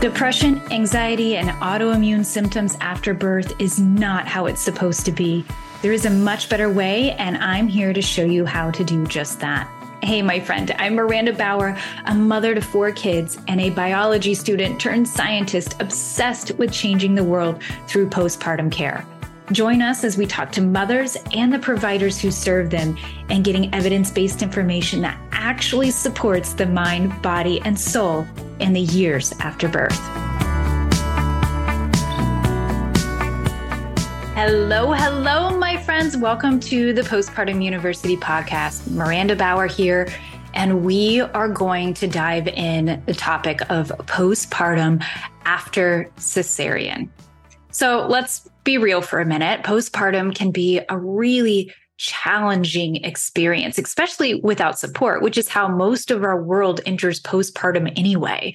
Depression, anxiety, and autoimmune symptoms after birth is not how it's supposed to be. There is a much better way, and I'm here to show you how to do just that. Hey, my friend, I'm Maranda Bauer, a mother to four kids and a biology student turned scientist obsessed with changing the world through postpartum care. Join us as we talk to mothers and the providers who serve them and getting evidence based information that actually supports the mind, body, and soul in the years after birth. Hello, hello, my friends. Welcome to the Postpartum University podcast. Maranda Bauer here, and we are going to dive in the topic of postpartum after cesarean. So let's be real for a minute. Postpartum can be a really challenging experience, especially without support, which is how most of our world enters postpartum anyway.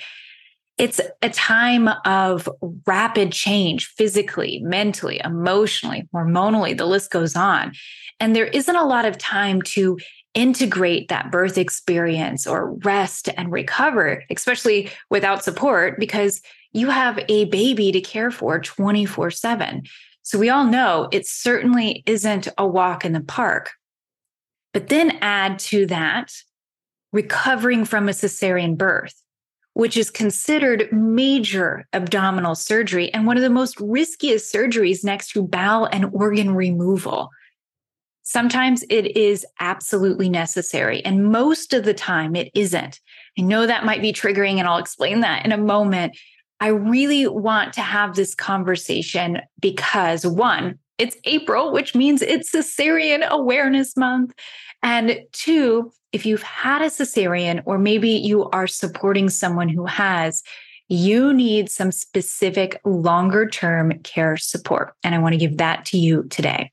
It's a time of rapid change physically, mentally, emotionally, hormonally, the list goes on. And there isn't a lot of time to integrate that birth experience or rest and recover, especially without support, because you have a baby to care for 24 7. So we all know it certainly isn't a walk in the park. But then add to that recovering from a cesarean birth, which is considered major abdominal surgery and one of the most riskiest surgeries next to bowel and organ removal. Sometimes it is absolutely necessary, and most of the time it isn't. I know that might be triggering, and I'll explain that in a moment. I really want to have this conversation because one, it's April, which means it's Cesarean Awareness Month. And two, if you've had a cesarean or maybe you are supporting someone who has, you need some specific longer term care support. And I want to give that to you today.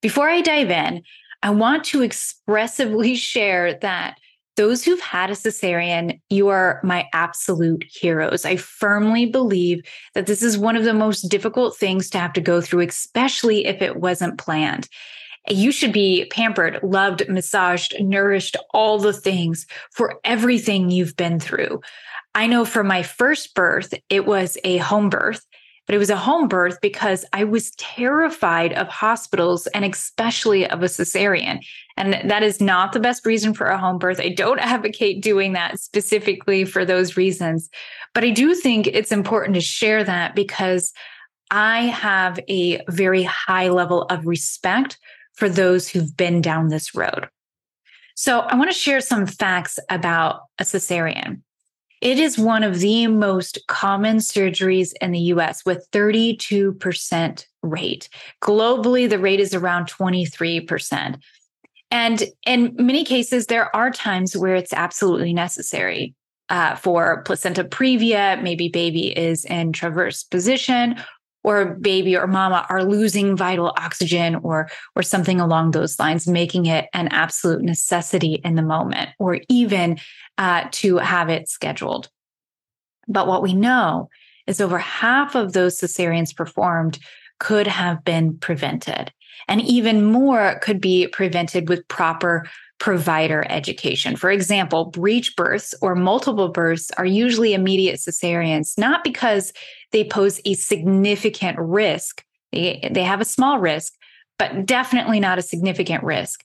Before I dive in, I want to expressively share that those who've had a cesarean, you are my absolute heroes. I firmly believe that this is one of the most difficult things to have to go through, especially if it wasn't planned. You should be pampered, loved, massaged, nourished, all the things for everything you've been through. I know for my first birth, it was a home birth but it was a home birth because I was terrified of hospitals and especially of a cesarean. And that is not the best reason for a home birth. I don't advocate doing that specifically for those reasons. But I do think it's important to share that because I have a very high level of respect for those who've been down this road. So I want to share some facts about a cesarean. It is one of the most common surgeries in the US with 32% rate. Globally, the rate is around 23%. And in many cases, there are times where it's absolutely necessary. Uh, for placenta previa, maybe baby is in transverse position, or baby or mama are losing vital oxygen or or something along those lines making it an absolute necessity in the moment or even uh, to have it scheduled but what we know is over half of those cesareans performed could have been prevented and even more could be prevented with proper provider education. For example, breech births or multiple births are usually immediate cesareans, not because they pose a significant risk. They, they have a small risk, but definitely not a significant risk.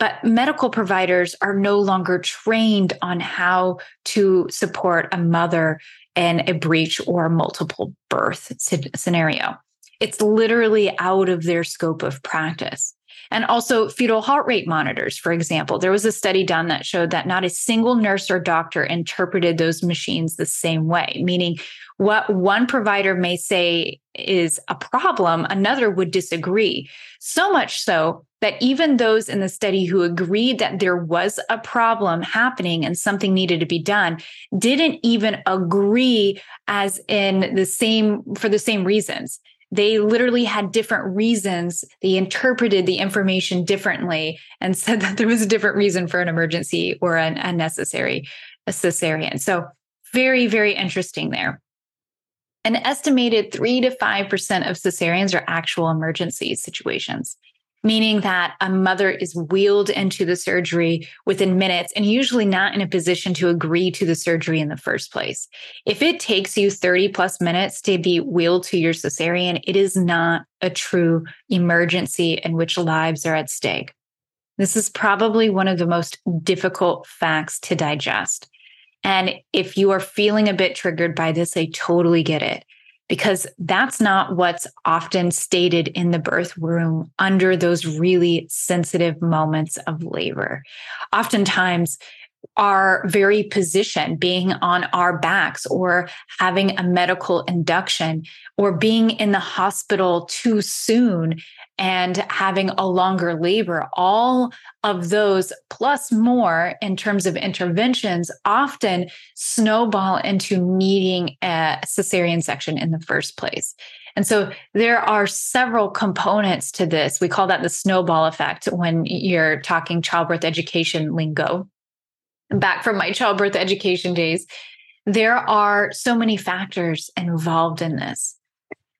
But medical providers are no longer trained on how to support a mother in a breech or multiple birth scenario. It's literally out of their scope of practice. And also fetal heart rate monitors, for example. There was a study done that showed that not a single nurse or doctor interpreted those machines the same way, meaning what one provider may say is a problem, another would disagree. So much so that even those in the study who agreed that there was a problem happening and something needed to be done didn't even agree as in the same for the same reasons they literally had different reasons. They interpreted the information differently and said that there was a different reason for an emergency or an unnecessary cesarean. So very, very interesting there. An estimated three to 5% of cesareans are actual emergency situations. Meaning that a mother is wheeled into the surgery within minutes and usually not in a position to agree to the surgery in the first place. If it takes you 30 plus minutes to be wheeled to your cesarean, it is not a true emergency in which lives are at stake. This is probably one of the most difficult facts to digest. And if you are feeling a bit triggered by this, I totally get it because that's not what's often stated in the birth room under those really sensitive moments of labor. Oftentimes, our very position, being on our backs or having a medical induction or being in the hospital too soon and having a longer labor, all of those plus more in terms of interventions often snowball into needing a cesarean section in the first place. And so there are several components to this. We call that the snowball effect when you're talking childbirth education lingo. Back from my childbirth education days, there are so many factors involved in this.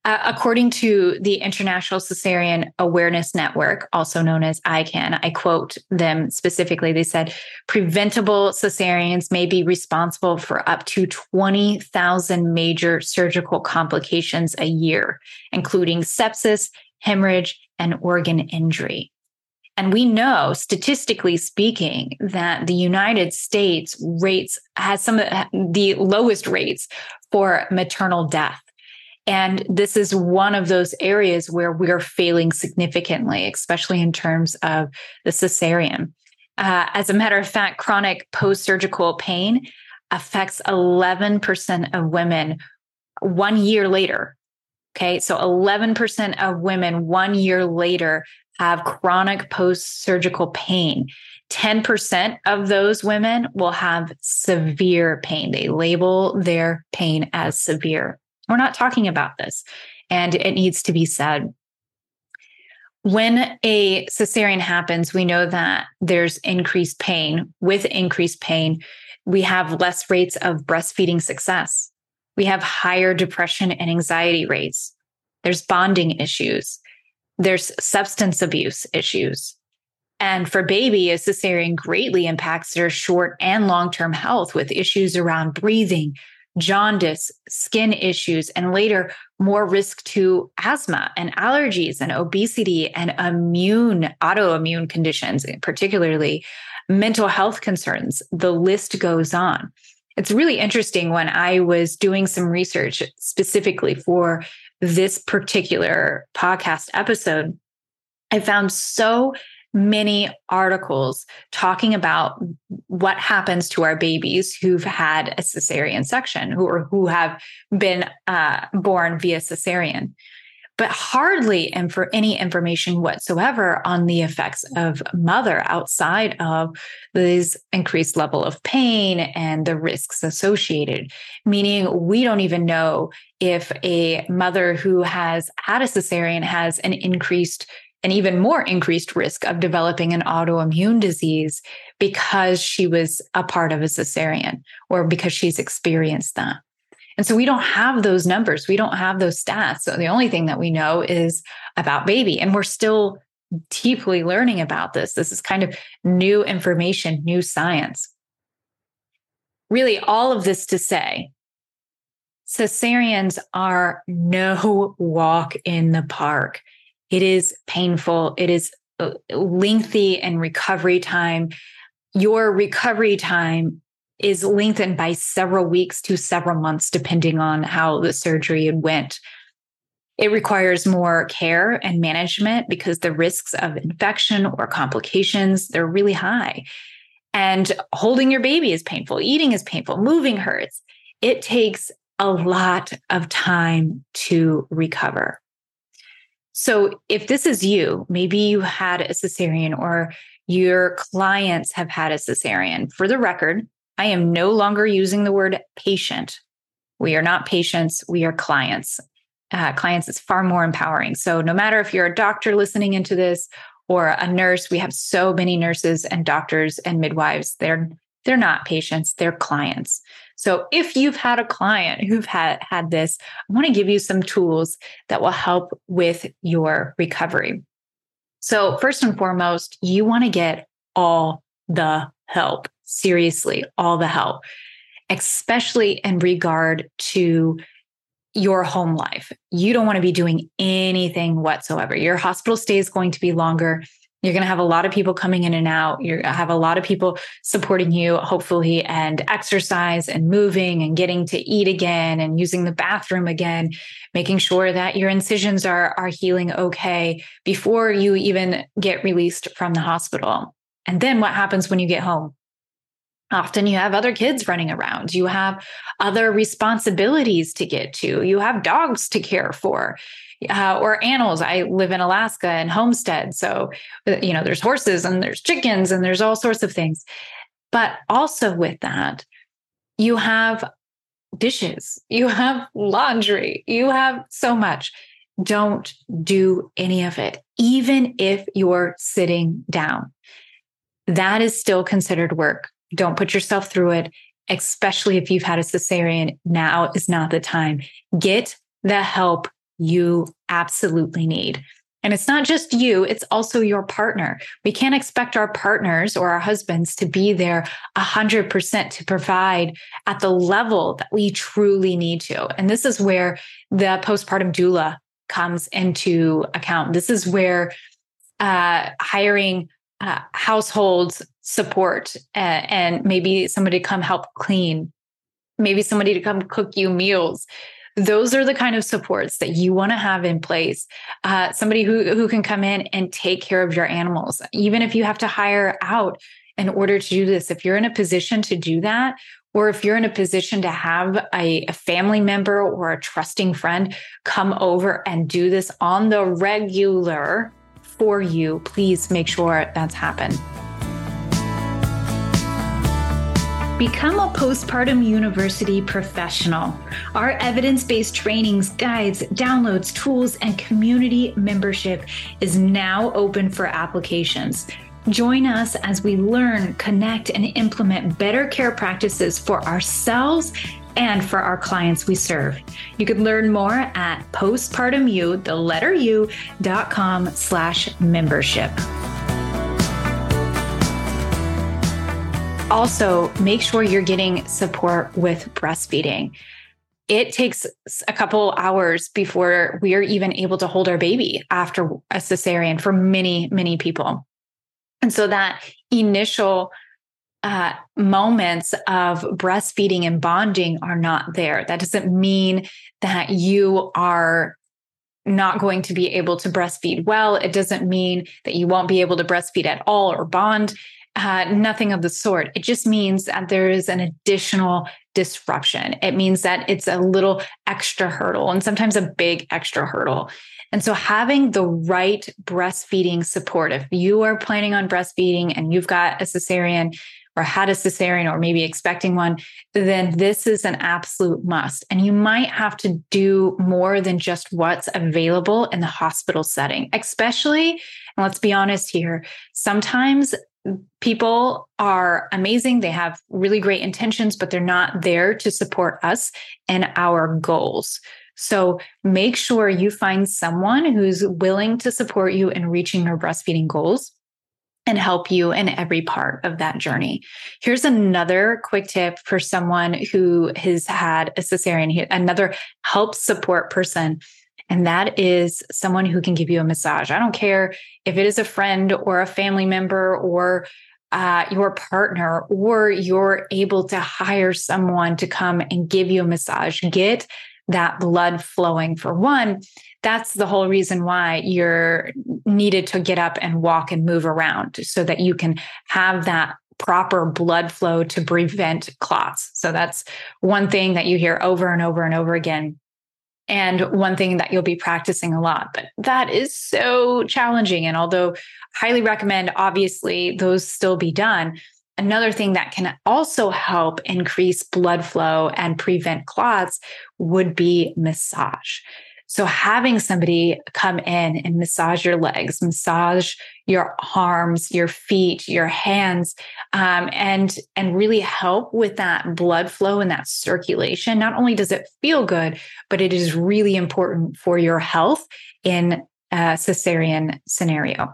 Uh, according to the International Cesarean Awareness Network, also known as ICAN, I quote them specifically. They said preventable cesareans may be responsible for up to 20,000 major surgical complications a year, including sepsis, hemorrhage, and organ injury. And we know, statistically speaking, that the United States rates has some of the lowest rates for maternal death and this is one of those areas where we're failing significantly, especially in terms of the cesarean. Uh, as a matter of fact, chronic post surgical pain affects 11% of women one year later. Okay. So 11% of women one year later have chronic post surgical pain. 10% of those women will have severe pain. They label their pain as severe. We're not talking about this. And it needs to be said. When a cesarean happens, we know that there's increased pain. With increased pain, we have less rates of breastfeeding success. We have higher depression and anxiety rates. There's bonding issues. There's substance abuse issues. And for baby, a cesarean greatly impacts their short and long term health with issues around breathing, jaundice, skin issues, and later more risk to asthma and allergies and obesity and immune, autoimmune conditions, particularly mental health concerns. The list goes on. It's really interesting when I was doing some research specifically for this particular podcast episode. I found so many articles talking about what happens to our babies who've had a cesarean section who or who have been uh, born via cesarean. But hardly and for any information whatsoever on the effects of mother outside of this increased level of pain and the risks associated. Meaning we don't even know if a mother who has had a cesarean has an increased an even more increased risk of developing an autoimmune disease because she was a part of a cesarean or because she's experienced that. And so we don't have those numbers. We don't have those stats. So the only thing that we know is about baby. And we're still deeply learning about this. This is kind of new information, new science. Really, all of this to say, cesareans are no walk in the park. It is painful. It is uh, lengthy and recovery time. Your recovery time is lengthened by several weeks to several months, depending on how the surgery went. It requires more care and management because the risks of infection or complications, they're really high. And holding your baby is painful, eating is painful, moving hurts. It takes a lot of time to recover. So if this is you, maybe you had a cesarean or your clients have had a cesarean. For the record, I am no longer using the word patient. We are not patients, we are clients. Uh, clients is far more empowering. So, no matter if you're a doctor listening into this or a nurse, we have so many nurses and doctors and midwives. They're they're not patients, they're clients. So if you've had a client who've had had this, I want to give you some tools that will help with your recovery. So, first and foremost, you want to get all the help. Seriously, all the help, especially in regard to your home life. You don't want to be doing anything whatsoever. Your hospital stay is going to be longer. You're going to have a lot of people coming in and out. You're going to have a lot of people supporting you, hopefully, and exercise and moving and getting to eat again and using the bathroom again, making sure that your incisions are, are healing okay before you even get released from the hospital. And then what happens when you get home? Often you have other kids running around. You have other responsibilities to get to. You have dogs to care for uh, or animals. I live in Alaska and homestead. So, uh, you know, there's horses and there's chickens and there's all sorts of things. But also with that, you have dishes, you have laundry, you have so much. Don't do any of it, even if you're sitting down. That is still considered work. Don't put yourself through it, especially if you've had a cesarean. Now is not the time. Get the help you absolutely need. And it's not just you, it's also your partner. We can't expect our partners or our husbands to be there 100% to provide at the level that we truly need to. And this is where the postpartum doula comes into account. This is where uh, hiring uh, household support uh, and maybe somebody to come help clean, maybe somebody to come cook you meals those are the kind of supports that you want to have in place. Uh, somebody who, who can come in and take care of your animals, even if you have to hire out in order to do this. If you're in a position to do that, or if you're in a position to have a, a, family member or a trusting friend come over and do this on the regular for you, please make sure that's happened. Become a postpartum university professional. Our evidence based trainings, guides, downloads, tools, and community membership is now open for applications. Join us as we learn, connect, and implement better care practices for ourselves and for our clients we serve. You can learn more at postpartumu, the letter U, dot com slash membership. Also, make sure you're getting support with breastfeeding. It takes a couple hours before we are even able to hold our baby after a cesarean for many, many people. And so that initial uh, moments of breastfeeding and bonding are not there. That doesn't mean that you are not going to be able to breastfeed well. It doesn't mean that you won't be able to breastfeed at all or bond. Uh, nothing of the sort. It just means that there is an additional disruption. It means that it's a little extra hurdle and sometimes a big extra hurdle. And so having the right breastfeeding support, if you are planning on breastfeeding and you've got a cesarean or had a cesarean or maybe expecting one, then this is an absolute must. And you might have to do more than just what's available in the hospital setting, especially, and let's be honest here, sometimes people are amazing. They have really great intentions, but they're not there to support us and our goals. So make sure you find someone who's willing to support you in reaching your breastfeeding goals and help you in every part of that journey. Here's another quick tip for someone who has had a cesarean, another help support person and that is someone who can give you a massage. I don't care if it is a friend or a family member or uh, your partner, or you're able to hire someone to come and give you a massage. Get that blood flowing for one. That's the whole reason why you're needed to get up and walk and move around so that you can have that proper blood flow to prevent clots. So that's one thing that you hear over and over and over again and one thing that you'll be practicing a lot. But that is so challenging. And although highly recommend, obviously, those still be done. Another thing that can also help increase blood flow and prevent clots would be massage. So having somebody come in and massage your legs, massage your arms, your feet, your hands, um, and and really help with that blood flow and that circulation. Not only does it feel good, but it is really important for your health in a cesarean scenario.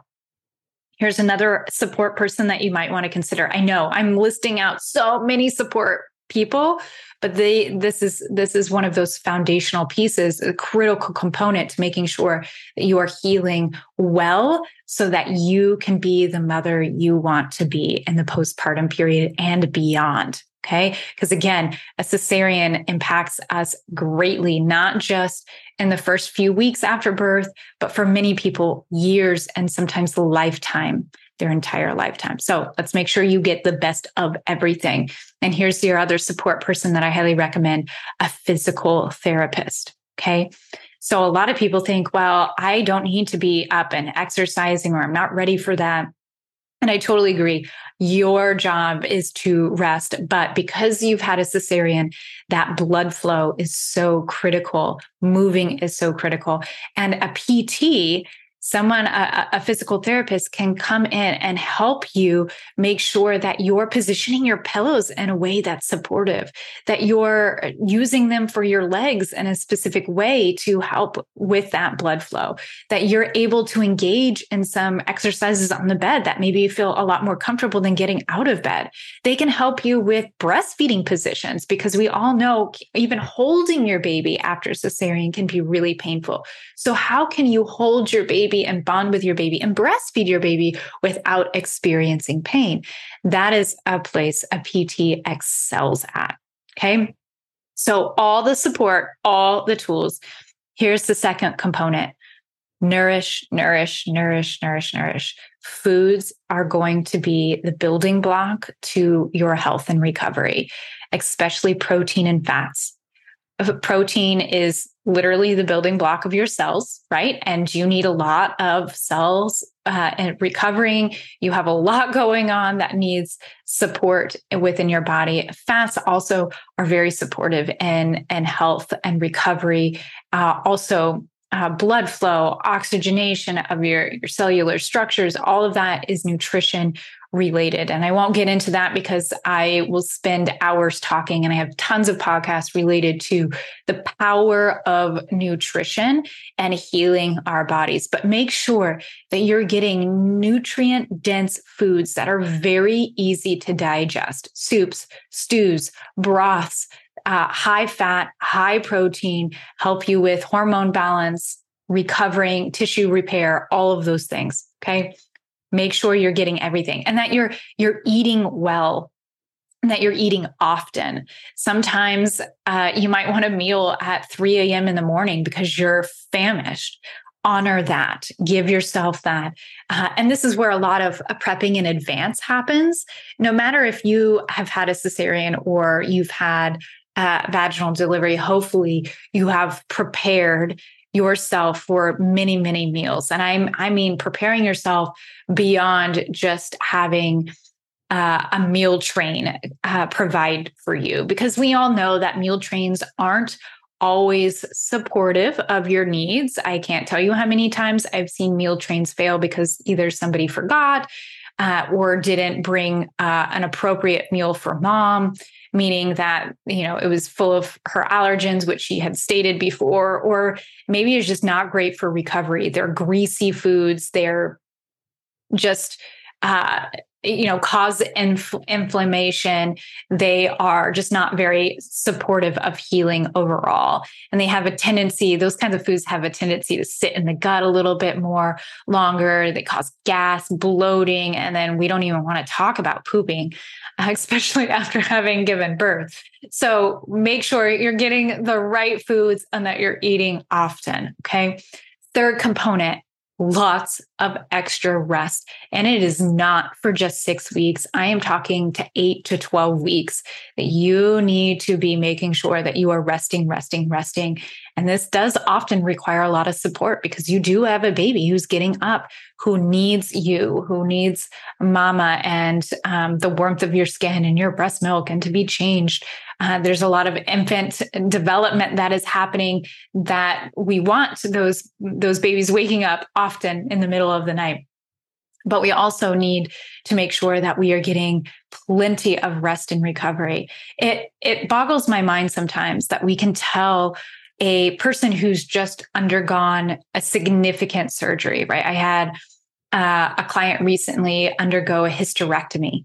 Here's another support person that you might want to consider. I know I'm listing out so many support people, but they this is this is one of those foundational pieces, a critical component to making sure that you are healing well so that you can be the mother you want to be in the postpartum period and beyond. Okay. Because again, a cesarean impacts us greatly, not just in the first few weeks after birth, but for many people, years and sometimes lifetime, their entire lifetime. So let's make sure you get the best of everything. And here's your other support person that I highly recommend a physical therapist. Okay. So a lot of people think, well, I don't need to be up and exercising or I'm not ready for that. And I totally agree. Your job is to rest. But because you've had a cesarean, that blood flow is so critical. Moving is so critical. And a PT someone a, a, physical therapist can come in and help you make sure that you're positioning your pillows in a way that's supportive that you're using them for your legs in a specific way to help with that blood flow that you're able to engage in some exercises on the bed that maybe you feel a lot more comfortable than getting out of bed. They can help you with breastfeeding positions because we all know even holding your baby after cesarean can be really painful. So how can you hold your baby baby and bond with your baby and breastfeed your baby without experiencing pain. That is a place a PT excels at. Okay. So, all the support, all the tools. Here's the second component nourish, nourish, nourish, nourish, nourish. Foods are going to be the building block to your health and recovery, especially protein and fats protein is literally the building block of your cells, right? And you need a lot of cells uh, and recovering. You have a lot going on that needs support within your body. Fats also are very supportive in, in health and recovery. Uh, also, uh, blood flow, oxygenation of your, your cellular structures, all of that is nutrition related. And I won't get into that because I will spend hours talking and I have tons of podcasts related to the power of nutrition and healing our bodies. But make sure that you're getting nutrient dense foods that are very easy to digest soups, stews, broths, uh, high fat, high protein, help you with hormone balance, recovering, tissue repair, all of those things. Okay make sure you're getting everything and that you're you're eating well that you're eating often. Sometimes uh, you might want a meal at 3 a.m in the morning because you're famished. Honor that. Give yourself that. Uh, and this is where a lot of uh, prepping in advance happens. No matter if you have had a cesarean or you've had uh, vaginal delivery hopefully you have prepared yourself for many many meals. And i'm i mean preparing yourself beyond just having uh, a meal train uh, provide for you. Because we all know that meal trains aren't always supportive of your needs. I can't tell you how many times i've seen meal trains fail because either somebody forgot uh, or didn't bring uh, an appropriate meal for mom meaning that you know it was full of her allergens which she had stated before or maybe it's just not great for recovery. They're greasy foods. They're just uh, you know cause inf- inflammation they are just not very supportive of healing overall. And they have a tendency those kinds of foods have a tendency to sit in the gut a little bit more longer. They cause gas bloating and then we don't even want to talk about pooping especially after having given birth. So make sure you're getting the right foods and that you're eating often okay? Third component lots of extra rest. And it is not for just six weeks. I am talking to eight to 12 weeks that you need to be making sure that you are resting, resting, resting. And this does often require a lot of support because you do have a baby who's getting up, who needs you, who needs mama and um, the warmth of your skin and your breast milk and to be changed. Uh, there's a lot of infant development that is happening that we want those those babies waking up often in the middle of the night. But we also need to make sure that we are getting plenty of rest and recovery. It it boggles my mind sometimes that we can tell a person who's just undergone a significant surgery right? I had uh, a client recently undergo a hysterectomy,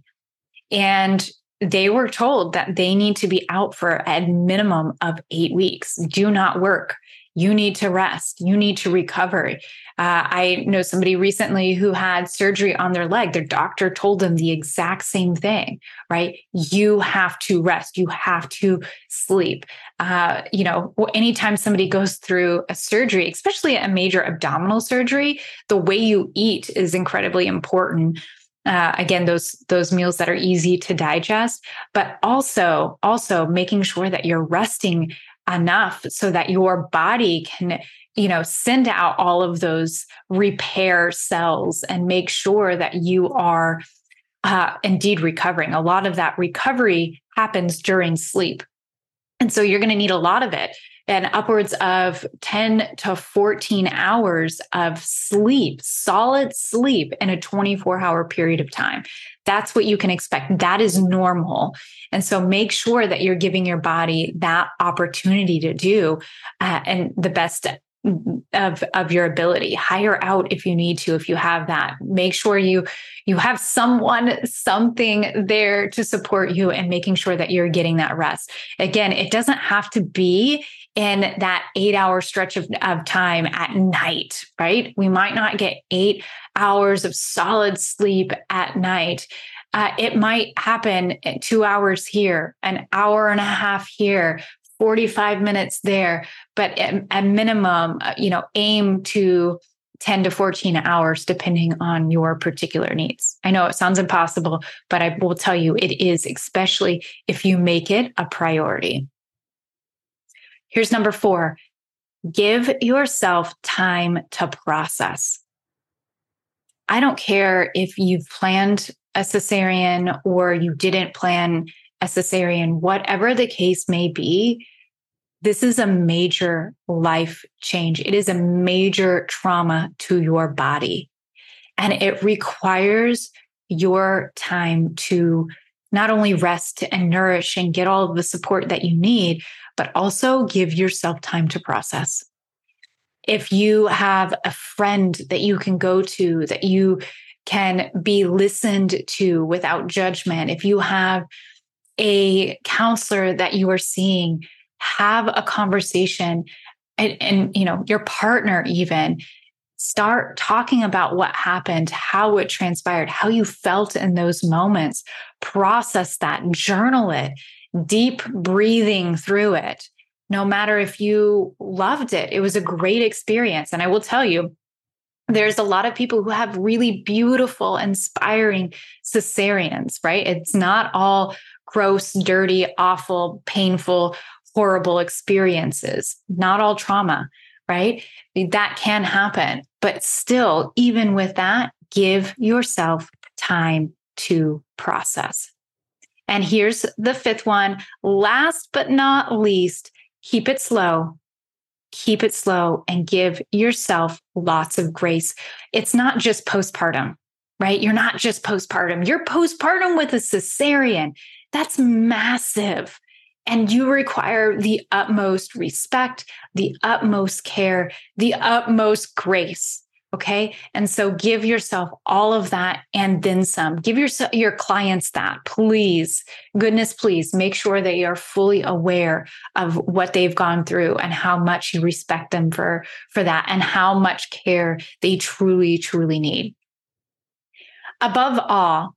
and they were told that they need to be out for a minimum of eight weeks. Do not work. You need to rest. You need to recover. Uh, I know somebody recently who had surgery on their leg. Their doctor told them the exact same thing, right? You have to rest. You have to sleep. Uh, you know, anytime somebody goes through a surgery, especially a major abdominal surgery, the way you eat is incredibly important. Uh, again those those meals that are easy to digest but also also making sure that you're resting enough so that your body can you know send out all of those repair cells and make sure that you are uh, indeed recovering. A lot of that recovery happens during sleep. And so you're going to need a lot of it and upwards of 10 to 14 hours of sleep, solid sleep in a 24 hour period of time. That's what you can expect. That is normal. And so make sure that you're giving your body that opportunity to do uh, and the best of of your ability hire out if you need to if you have that make sure you you have someone something there to support you and making sure that you're getting that rest again it doesn't have to be in that eight hour stretch of, of time at night, right? We might not get eight hours of solid sleep at night. Uh, it might happen two hours here, an hour and a half here, 45 minutes there, but at, at minimum, uh, you know, aim to 10 to 14 hours, depending on your particular needs. I know it sounds impossible, but I will tell you it is, especially if you make it a priority. Here's number four give yourself time to process. I don't care if you've planned a cesarean or you didn't plan a cesarean, whatever the case may be, this is a major life change. It is a major trauma to your body. And it requires your time to not only rest and nourish and get all of the support that you need, but also give yourself time to process. If you have a friend that you can go to, that you can be listened to without judgment, if you have a counselor that you are seeing, have a conversation and, and you know your partner even start talking about what happened, how it transpired, how you felt in those moments, process that, journal it, deep breathing through it. No matter if you loved it, it was a great experience. And I will tell you, there's a lot of people who have really beautiful, inspiring cesareans, right? It's not all gross, dirty, awful, painful, horrible experiences, not all trauma right? That can happen. But still, even with that, give yourself time to process. And here's the fifth one. Last but not least, keep it slow. Keep it slow and give yourself lots of grace. It's not just postpartum, right? You're not just postpartum. You're postpartum with a cesarean. That's massive. And you require the utmost respect, the utmost care, the utmost grace. Okay. And so give yourself all of that and then some. Give your, your clients that, please. Goodness, please make sure that you're fully aware of what they've gone through and how much you respect them for, for that and how much care they truly, truly need. Above all,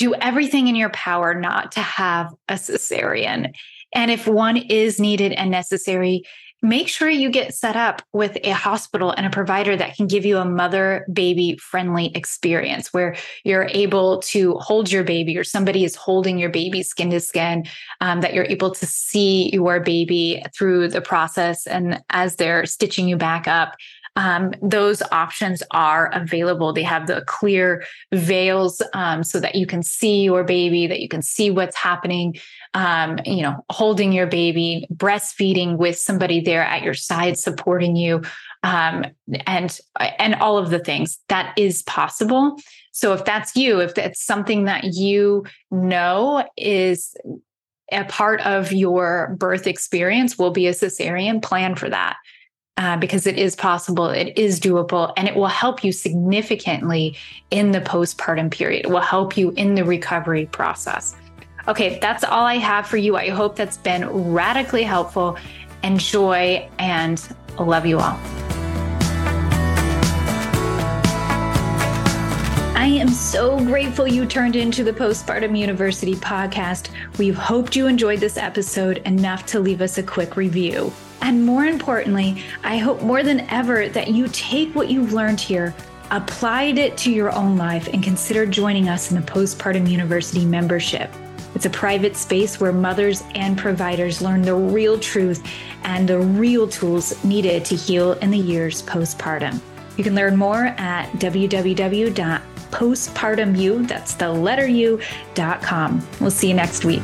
do everything in your power not to have a cesarean. And if one is needed and necessary, make sure you get set up with a hospital and a provider that can give you a mother baby friendly experience where you're able to hold your baby or somebody is holding your baby skin to skin, um, that you're able to see your baby through the process and as they're stitching you back up um, those options are available. They have the clear veils um, so that you can see your baby, that you can see what's happening, um, you know, holding your baby, breastfeeding with somebody there at your side supporting you, um, and and all of the things that is possible. So if that's you, if that's something that you know is a part of your birth experience will be a cesarean plan for that uh, because it is possible, it is doable, and it will help you significantly in the postpartum period. It will help you in the recovery process. Okay, that's all I have for you. I hope that's been radically helpful. Enjoy and love you all. I am so grateful you turned into the Postpartum University podcast. We've hoped you enjoyed this episode enough to leave us a quick review. And more importantly, I hope more than ever that you take what you've learned here, applied it to your own life, and consider joining us in the Postpartum University membership. It's a private space where mothers and providers learn the real truth and the real tools needed to heal in the years postpartum. You can learn more at www.postpartumu, that's the letter U, dot com. We'll see you next week.